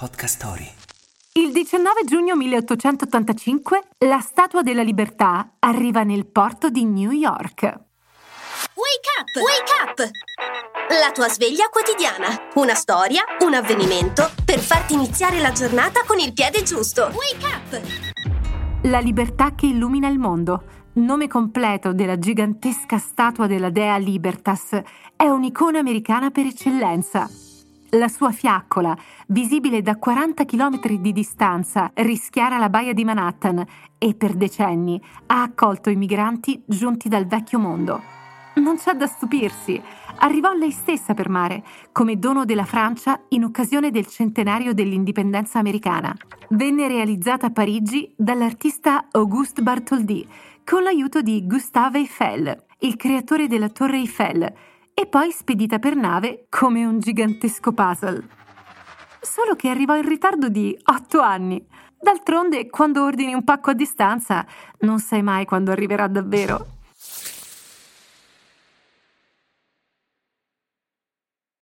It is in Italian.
Podcast Story. Il 19 giugno 1885 la Statua della Libertà arriva nel porto di New York. Wake up! Wake up! La tua sveglia quotidiana. Una storia, un avvenimento per farti iniziare la giornata con il piede giusto. Wake up! La libertà che illumina il mondo, nome completo della gigantesca statua della dea Libertas, è un'icona americana per eccellenza. La sua fiaccola, visibile da 40 km di distanza, rischiara la baia di Manhattan e per decenni ha accolto i migranti giunti dal vecchio mondo. Non c'è da stupirsi, arrivò lei stessa per mare, come dono della Francia in occasione del centenario dell'indipendenza americana. Venne realizzata a Parigi dall'artista Auguste Bartholdi con l'aiuto di Gustave Eiffel, il creatore della Torre Eiffel, e poi spedita per nave come un gigantesco puzzle. Solo che arrivò in ritardo di otto anni. D'altronde, quando ordini un pacco a distanza, non sai mai quando arriverà davvero.